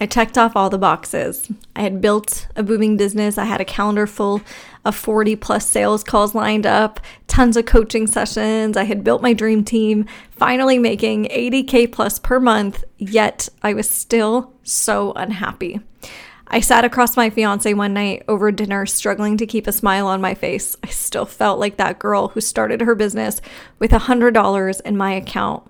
I checked off all the boxes. I had built a booming business. I had a calendar full of 40 plus sales calls lined up, tons of coaching sessions. I had built my dream team, finally making 80K plus per month, yet I was still so unhappy. I sat across my fiance one night over dinner, struggling to keep a smile on my face. I still felt like that girl who started her business with $100 in my account.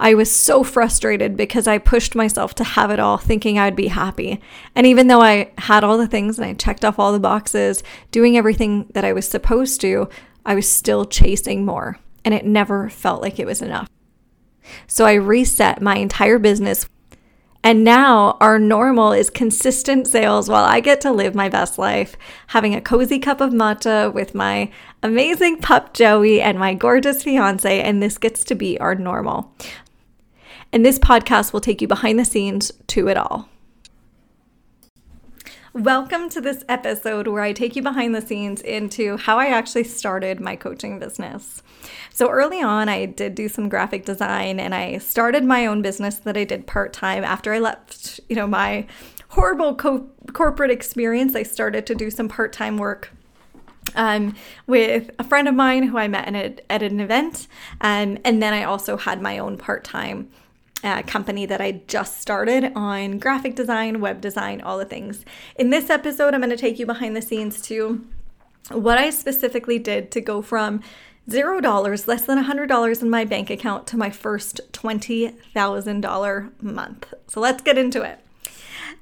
I was so frustrated because I pushed myself to have it all, thinking I'd be happy. And even though I had all the things and I checked off all the boxes, doing everything that I was supposed to, I was still chasing more. And it never felt like it was enough. So I reset my entire business. And now our normal is consistent sales while I get to live my best life, having a cozy cup of matcha with my amazing pup Joey and my gorgeous fiance. And this gets to be our normal. And this podcast will take you behind the scenes to it all. Welcome to this episode where I take you behind the scenes into how I actually started my coaching business. So, early on, I did do some graphic design and I started my own business that I did part time after I left, you know, my horrible co- corporate experience. I started to do some part time work um, with a friend of mine who I met a, at an event. Um, and then I also had my own part time uh, company that I just started on graphic design, web design, all the things. In this episode, I'm going to take you behind the scenes to what I specifically did to go from zero dollars, less than a hundred dollars in my bank account, to my first $20,000 month. So let's get into it.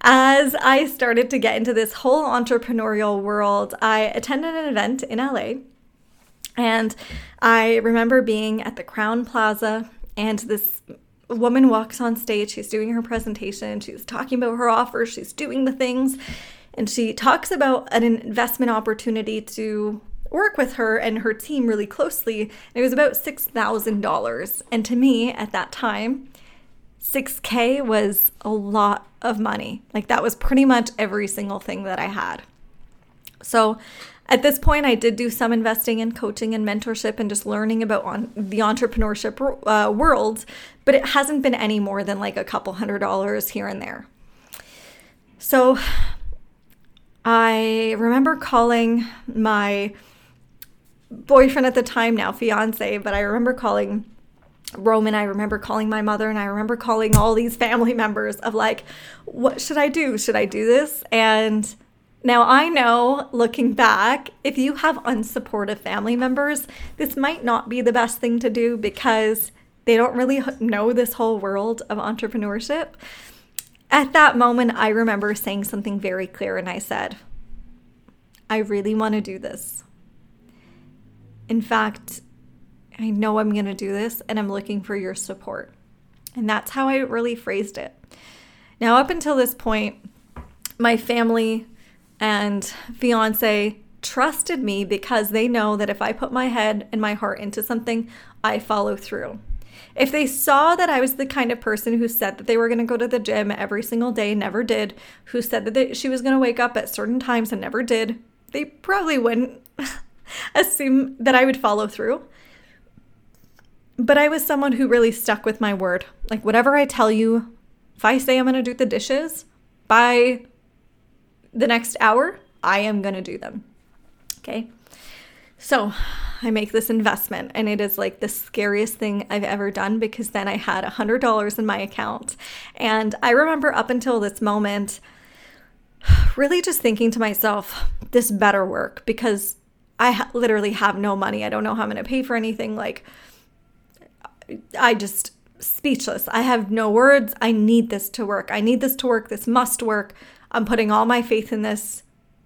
As I started to get into this whole entrepreneurial world, I attended an event in LA. And I remember being at the Crowne Plaza, and this a woman walks on stage, she's doing her presentation, she's talking about her offer, she's doing the things, and she talks about an investment opportunity to work with her and her team really closely. And it was about $6,000. And to me at that time, 6K was a lot of money. Like that was pretty much every single thing that I had. So at this point, I did do some investing in coaching and mentorship and just learning about on the entrepreneurship uh, world, but it hasn't been any more than like a couple hundred dollars here and there. So I remember calling my boyfriend at the time, now fiance, but I remember calling Roman, I remember calling my mother and I remember calling all these family members of like, what should I do? Should I do this? And now, I know looking back, if you have unsupportive family members, this might not be the best thing to do because they don't really know this whole world of entrepreneurship. At that moment, I remember saying something very clear and I said, I really want to do this. In fact, I know I'm going to do this and I'm looking for your support. And that's how I really phrased it. Now, up until this point, my family and fiance trusted me because they know that if I put my head and my heart into something, I follow through. If they saw that I was the kind of person who said that they were going to go to the gym every single day, never did, who said that they, she was going to wake up at certain times and never did, they probably wouldn't assume that I would follow through. But I was someone who really stuck with my word. Like, whatever I tell you, if I say I'm going to do the dishes, by the next hour, I am going to do them. Okay. So I make this investment, and it is like the scariest thing I've ever done because then I had a $100 in my account. And I remember up until this moment, really just thinking to myself, this better work because I ha- literally have no money. I don't know how I'm going to pay for anything. Like, I just speechless. I have no words. I need this to work. I need this to work. This must work. I'm putting all my faith in this.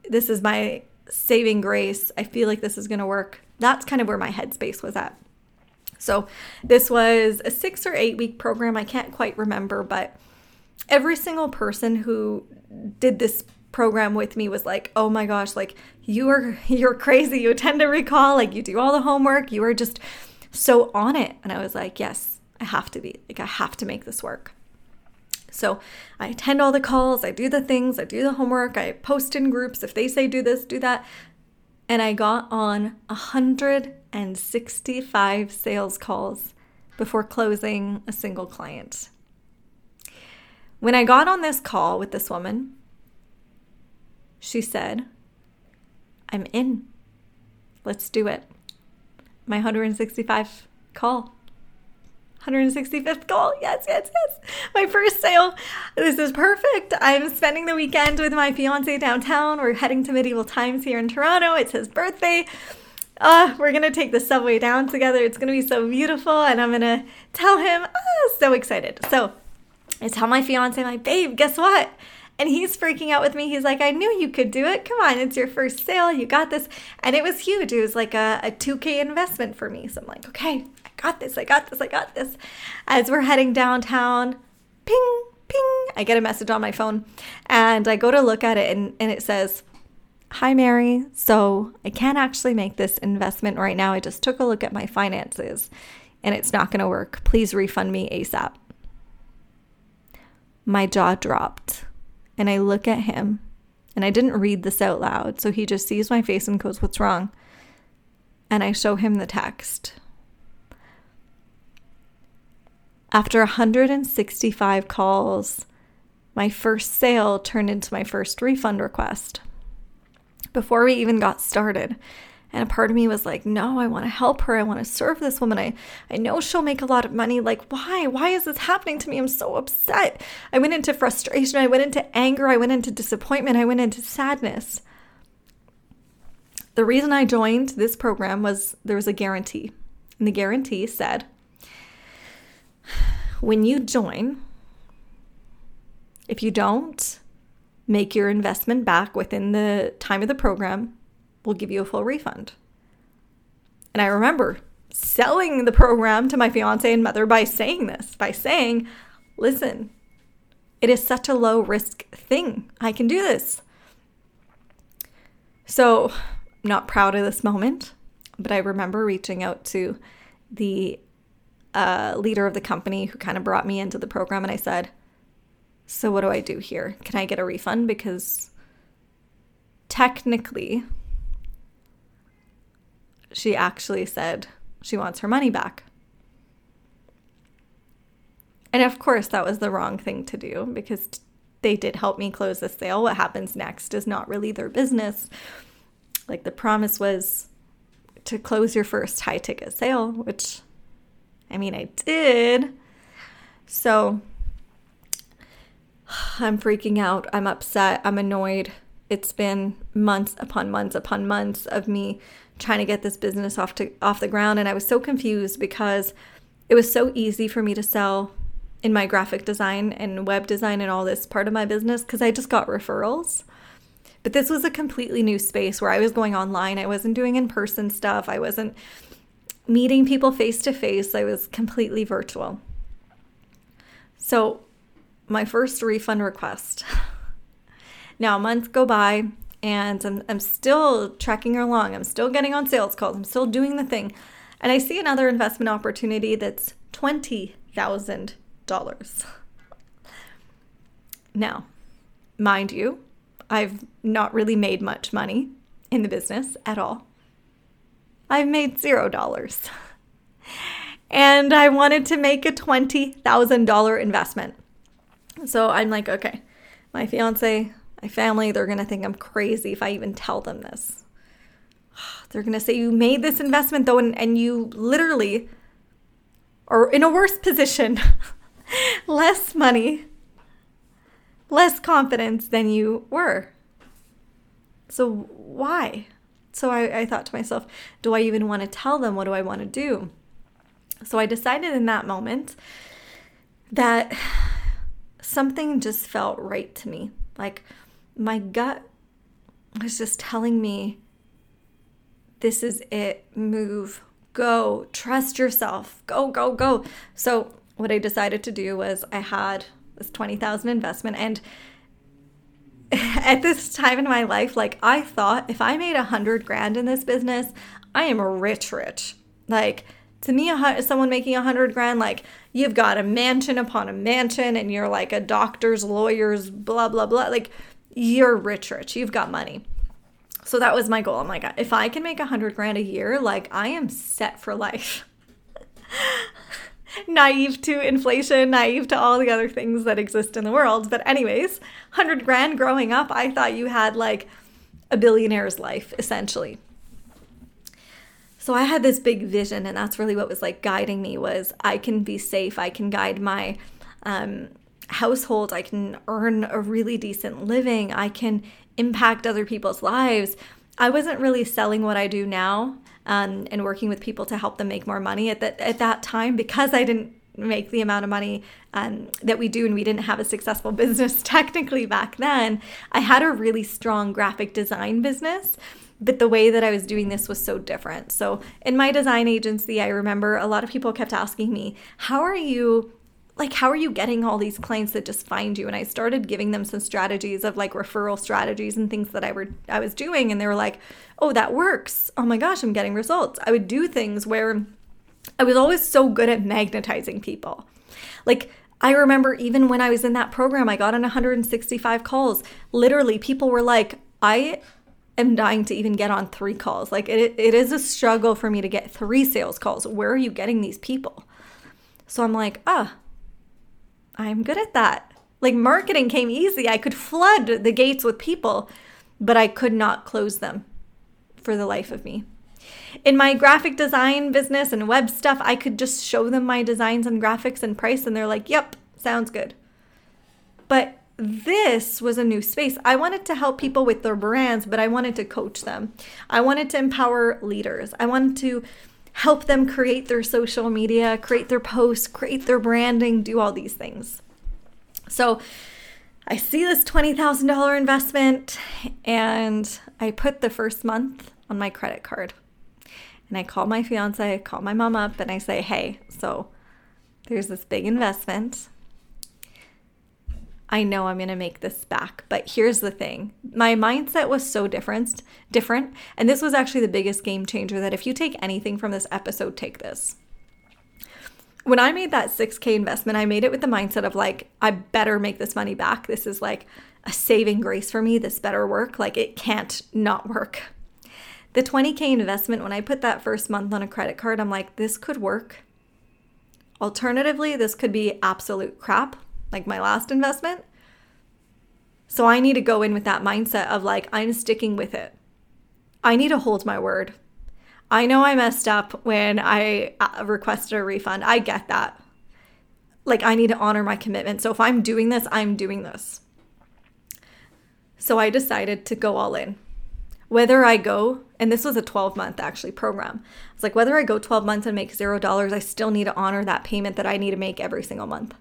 This is my saving grace. I feel like this is going to work. That's kind of where my headspace was at. So, this was a six or eight week program. I can't quite remember, but every single person who did this program with me was like, "Oh my gosh, like you are you're crazy. You tend to recall, like you do all the homework. You are just so on it." And I was like, "Yes, I have to be. Like I have to make this work." So I attend all the calls, I do the things, I do the homework, I post in groups if they say do this, do that. And I got on 165 sales calls before closing a single client. When I got on this call with this woman, she said, I'm in. Let's do it. My 165 call. 165th goal. Yes, yes, yes. My first sale. This is perfect. I'm spending the weekend with my fiance downtown. We're heading to Medieval Times here in Toronto. It's his birthday. Uh, we're going to take the subway down together. It's going to be so beautiful. And I'm going to tell him, oh, so excited. So I tell my fiance, my babe, guess what? And he's freaking out with me. He's like, I knew you could do it. Come on, it's your first sale. You got this. And it was huge. It was like a, a 2K investment for me. So I'm like, okay, got this. I got this. I got this. As we're heading downtown, ping, ping, I get a message on my phone and I go to look at it and, and it says, Hi, Mary. So I can't actually make this investment right now. I just took a look at my finances and it's not going to work. Please refund me ASAP. My jaw dropped and I look at him and I didn't read this out loud. So he just sees my face and goes, What's wrong? And I show him the text. After 165 calls, my first sale turned into my first refund request before we even got started. And a part of me was like, no, I want to help her. I want to serve this woman. I, I know she'll make a lot of money. Like, why? Why is this happening to me? I'm so upset. I went into frustration. I went into anger. I went into disappointment. I went into sadness. The reason I joined this program was there was a guarantee. And the guarantee said, when you join, if you don't make your investment back within the time of the program, we'll give you a full refund. And I remember selling the program to my fiance and mother by saying this, by saying, listen, it is such a low risk thing. I can do this. So, not proud of this moment, but I remember reaching out to the uh, leader of the company who kind of brought me into the program and I said, So, what do I do here? Can I get a refund? Because technically, she actually said she wants her money back. And of course, that was the wrong thing to do because they did help me close the sale. What happens next is not really their business. Like the promise was to close your first high ticket sale, which I mean, I did. So I'm freaking out. I'm upset. I'm annoyed. It's been months upon months upon months of me trying to get this business off to off the ground and I was so confused because it was so easy for me to sell in my graphic design and web design and all this part of my business cuz I just got referrals. But this was a completely new space where I was going online. I wasn't doing in-person stuff. I wasn't meeting people face to face. I was completely virtual. So, my first refund request. Now, months go by, and I'm, I'm still tracking her along. I'm still getting on sales calls. I'm still doing the thing. And I see another investment opportunity that's $20,000. Now, mind you, I've not really made much money in the business at all. I've made zero dollars. and I wanted to make a $20,000 investment. So I'm like, okay, my fiance my family, they're going to think I'm crazy if I even tell them this. They're going to say, You made this investment though, and, and you literally are in a worse position, less money, less confidence than you were. So, why? So, I, I thought to myself, Do I even want to tell them? What do I want to do? So, I decided in that moment that something just felt right to me. Like, my gut was just telling me this is it move go trust yourself go go go so what i decided to do was i had this 20000 investment and at this time in my life like i thought if i made a hundred grand in this business i am rich rich like to me someone making a hundred grand like you've got a mansion upon a mansion and you're like a doctor's lawyer's blah blah blah like you're rich, rich. You've got money. So that was my goal. I'm like, if I can make a hundred grand a year, like I am set for life. naive to inflation, naive to all the other things that exist in the world. But, anyways, 100 grand growing up, I thought you had like a billionaire's life, essentially. So I had this big vision, and that's really what was like guiding me was I can be safe, I can guide my um, household, I can earn a really decent living, I can impact other people's lives. I wasn't really selling what I do now um, and working with people to help them make more money at that at that time because I didn't make the amount of money um, that we do and we didn't have a successful business technically back then. I had a really strong graphic design business but the way that I was doing this was so different. So, in my design agency, I remember a lot of people kept asking me, How are you? Like, how are you getting all these clients that just find you? And I started giving them some strategies of like referral strategies and things that I were I was doing, and they were like, "Oh, that works! Oh my gosh, I'm getting results." I would do things where I was always so good at magnetizing people. Like, I remember even when I was in that program, I got on 165 calls. Literally, people were like, I am dying to even get on three calls. Like it, it is a struggle for me to get three sales calls. Where are you getting these people? So I'm like, ah, I'm good at that. Like marketing came easy. I could flood the gates with people, but I could not close them for the life of me. In my graphic design business and web stuff, I could just show them my designs and graphics and price, and they're like, yep, sounds good. But this was a new space. I wanted to help people with their brands, but I wanted to coach them. I wanted to empower leaders. I wanted to help them create their social media, create their posts, create their branding, do all these things. So I see this $20,000 investment and I put the first month on my credit card. And I call my fiance, I call my mom up, and I say, hey, so there's this big investment. I know I'm going to make this back. But here's the thing. My mindset was so different, different, and this was actually the biggest game changer that if you take anything from this episode, take this. When I made that 6k investment, I made it with the mindset of like I better make this money back. This is like a saving grace for me. This better work. Like it can't not work. The 20k investment when I put that first month on a credit card, I'm like this could work. Alternatively, this could be absolute crap like my last investment. So I need to go in with that mindset of like, I'm sticking with it. I need to hold my word. I know I messed up when I uh, requested a refund. I get that. Like, I need to honor my commitment. So if I'm doing this, I'm doing this. So I decided to go all in. Whether I go, and this was a 12 month actually program. It's like whether I go 12 months and make zero dollars, I still need to honor that payment that I need to make every single month.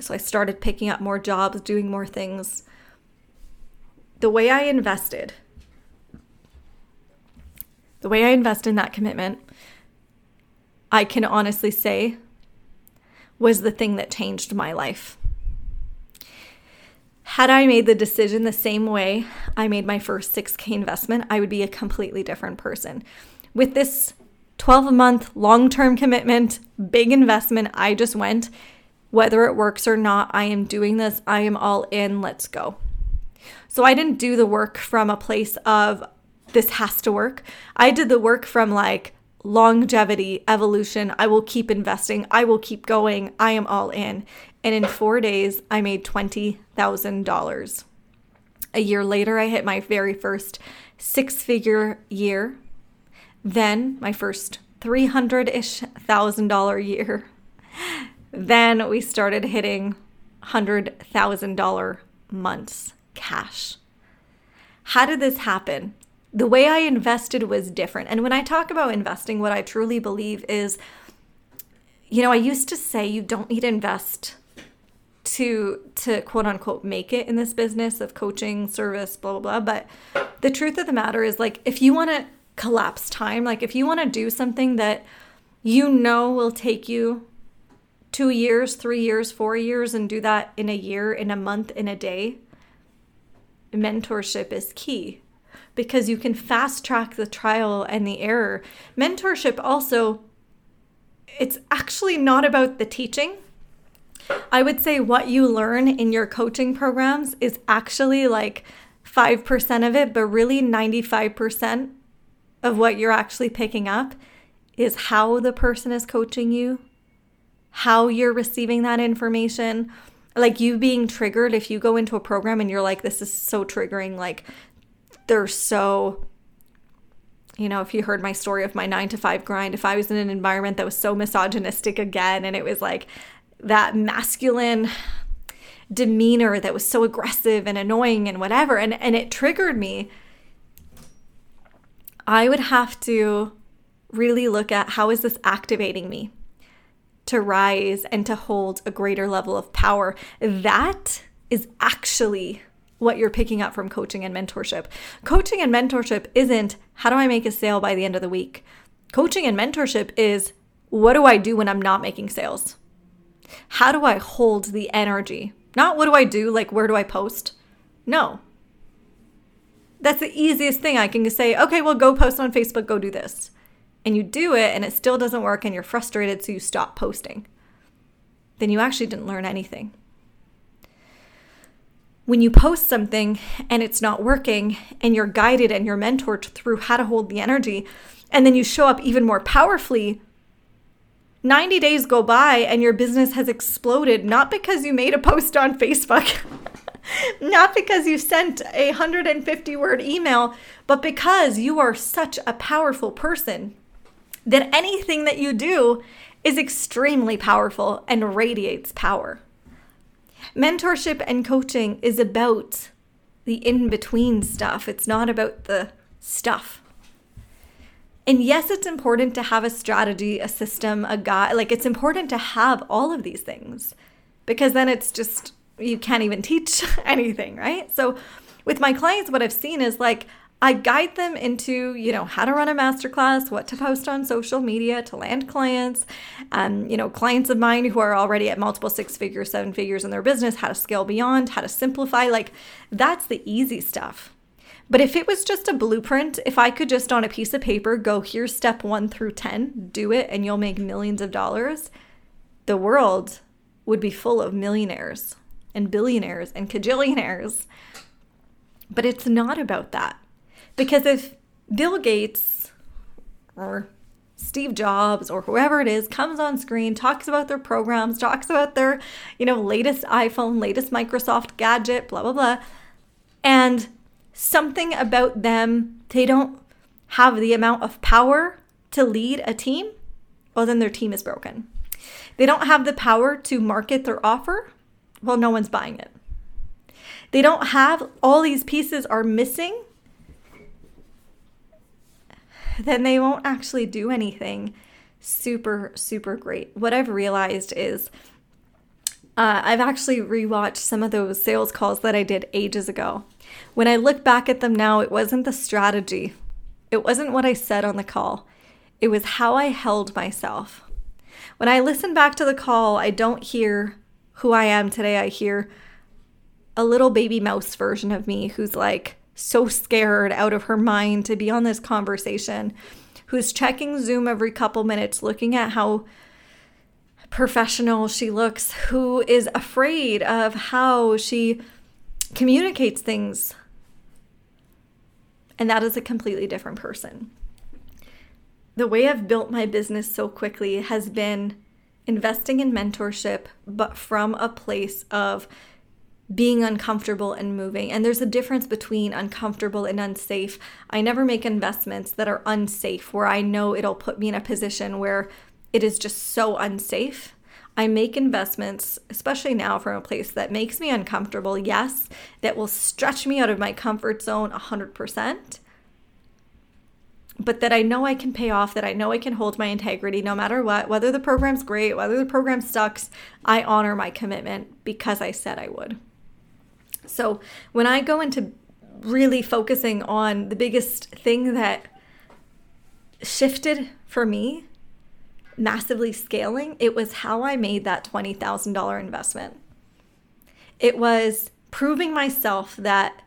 So I started picking up more jobs, doing more things. The way I invested, the way I invested in that commitment, I can honestly say was the thing that changed my life. Had I made the decision the same way I made my first 6K investment, I would be a completely different person. With this 12 month long term commitment, big investment, I just went whether it works or not, I am doing this. I am all in. Let's go. So I didn't do the work from a place of this has to work. I did the work from like longevity, evolution. I will keep investing. I will keep going. I am all in. And in four days, I made $20,000. A year later, I hit my very first six figure year. Then my first 300 ish thousand dollar year. Then we started hitting $100,000 months cash. How did this happen? The way I invested was different. And when I talk about investing, what I truly believe is you know, I used to say you don't need to invest to to quote unquote make it in this business of coaching, service, blah blah blah, but the truth of the matter is like if you want to collapse time, like if you want to do something that you know will take you two years, three years, four years, and do that in a year, in a month, in a day, mentorship is key because you can fast track the trial and the error. Mentorship also, it's actually not about the teaching. I would say what you learn in your coaching programs is actually like 5% of it, but really 95% of what you're actually picking up is how the person is coaching you, how you're receiving that information. Like you being triggered if you go into a program and you're like, this is so triggering. Like they're so, you know, if you heard my story of my nine to five grind, if I was in an environment that was so misogynistic again and it was like that masculine demeanor that was so aggressive and annoying and whatever, and, and it triggered me, I would have to really look at how is this activating me to rise and to hold a greater level of power. That is actually what you're picking up from coaching and mentorship. Coaching and mentorship isn't how do I make a sale by the end of the week? Coaching and mentorship is what do I do when I'm not making sales? How do I hold the energy? Not what do I do, like where do I post? No. That's the easiest thing I can say, okay, well, go post on Facebook, go do this and you do it and it still doesn't work and you're frustrated, so you stop posting, then you actually didn't learn anything. When you post something and it's not working and you're guided and you're mentored through how to hold the energy, and then you show up even more powerfully, 90 days go by and your business has exploded, not because you made a post on Facebook. not because you sent a 150 word email, but because you are such a powerful person that anything that you do is extremely powerful and radiates power. Mentorship and coaching is about the in between stuff, it's not about the stuff. And yes, it's important to have a strategy, a system, a guide. Like, it's important to have all of these things because then it's just, you can't even teach anything, right? So, with my clients, what I've seen is like, I guide them into, you know, how to run a masterclass, what to post on social media to land clients, um, you know, clients of mine who are already at multiple six figures, seven figures in their business, how to scale beyond, how to simplify. Like, that's the easy stuff. But if it was just a blueprint, if I could just on a piece of paper go, here's step one through 10, do it, and you'll make millions of dollars, the world would be full of millionaires and billionaires and cajillionaires. But it's not about that. Because if Bill Gates or Steve Jobs or whoever it is comes on screen, talks about their programs, talks about their, you know, latest iPhone, latest Microsoft gadget, blah, blah, blah. And something about them, they don't have the amount of power to lead a team, well, then their team is broken. They don't have the power to market their offer, well, no one's buying it. They don't have all these pieces are missing then they won't actually do anything super, super great. What I've realized is uh, I've actually rewatched some of those sales calls that I did ages ago. When I look back at them now, it wasn't the strategy, it wasn't what I said on the call, it was how I held myself. When I listen back to the call, I don't hear who I am today. I hear a little baby mouse version of me who's like, so scared out of her mind to be on this conversation, who's checking Zoom every couple minutes, looking at how professional she looks, who is afraid of how she communicates things. And that is a completely different person. The way I've built my business so quickly has been investing in mentorship, but from a place of being uncomfortable and moving. And there's a difference between uncomfortable and unsafe. I never make investments that are unsafe where I know it'll put me in a position where it is just so unsafe. I make investments, especially now from a place that makes me uncomfortable, yes, that will stretch me out of my comfort zone 100%, but that I know I can pay off, that I know I can hold my integrity no matter what, whether the program's great, whether the program sucks, I honor my commitment because I said I would. So when I go into really focusing on the biggest thing that shifted for me, massively scaling, it was how I made that $20,000 investment. It was proving myself that,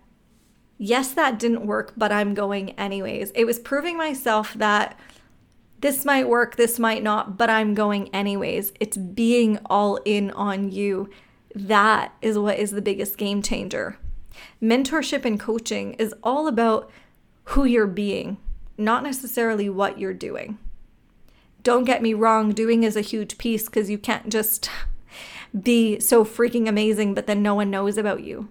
yes, that didn't work, but I'm going anyways. It was proving myself that this might work, this might not, but I'm going anyways. It's being all in on you that is what is the biggest game changer. Mentorship and coaching is all about who you're being, not necessarily what you're doing. don't get me wrong, doing is a huge piece because you can't just be so freaking amazing, but then no one knows about you.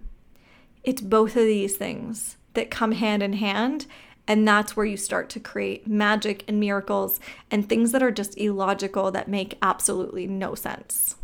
It's both of these things that come hand in hand. And that's where you start to create magic and miracles and things that are just illogical that make absolutely no sense.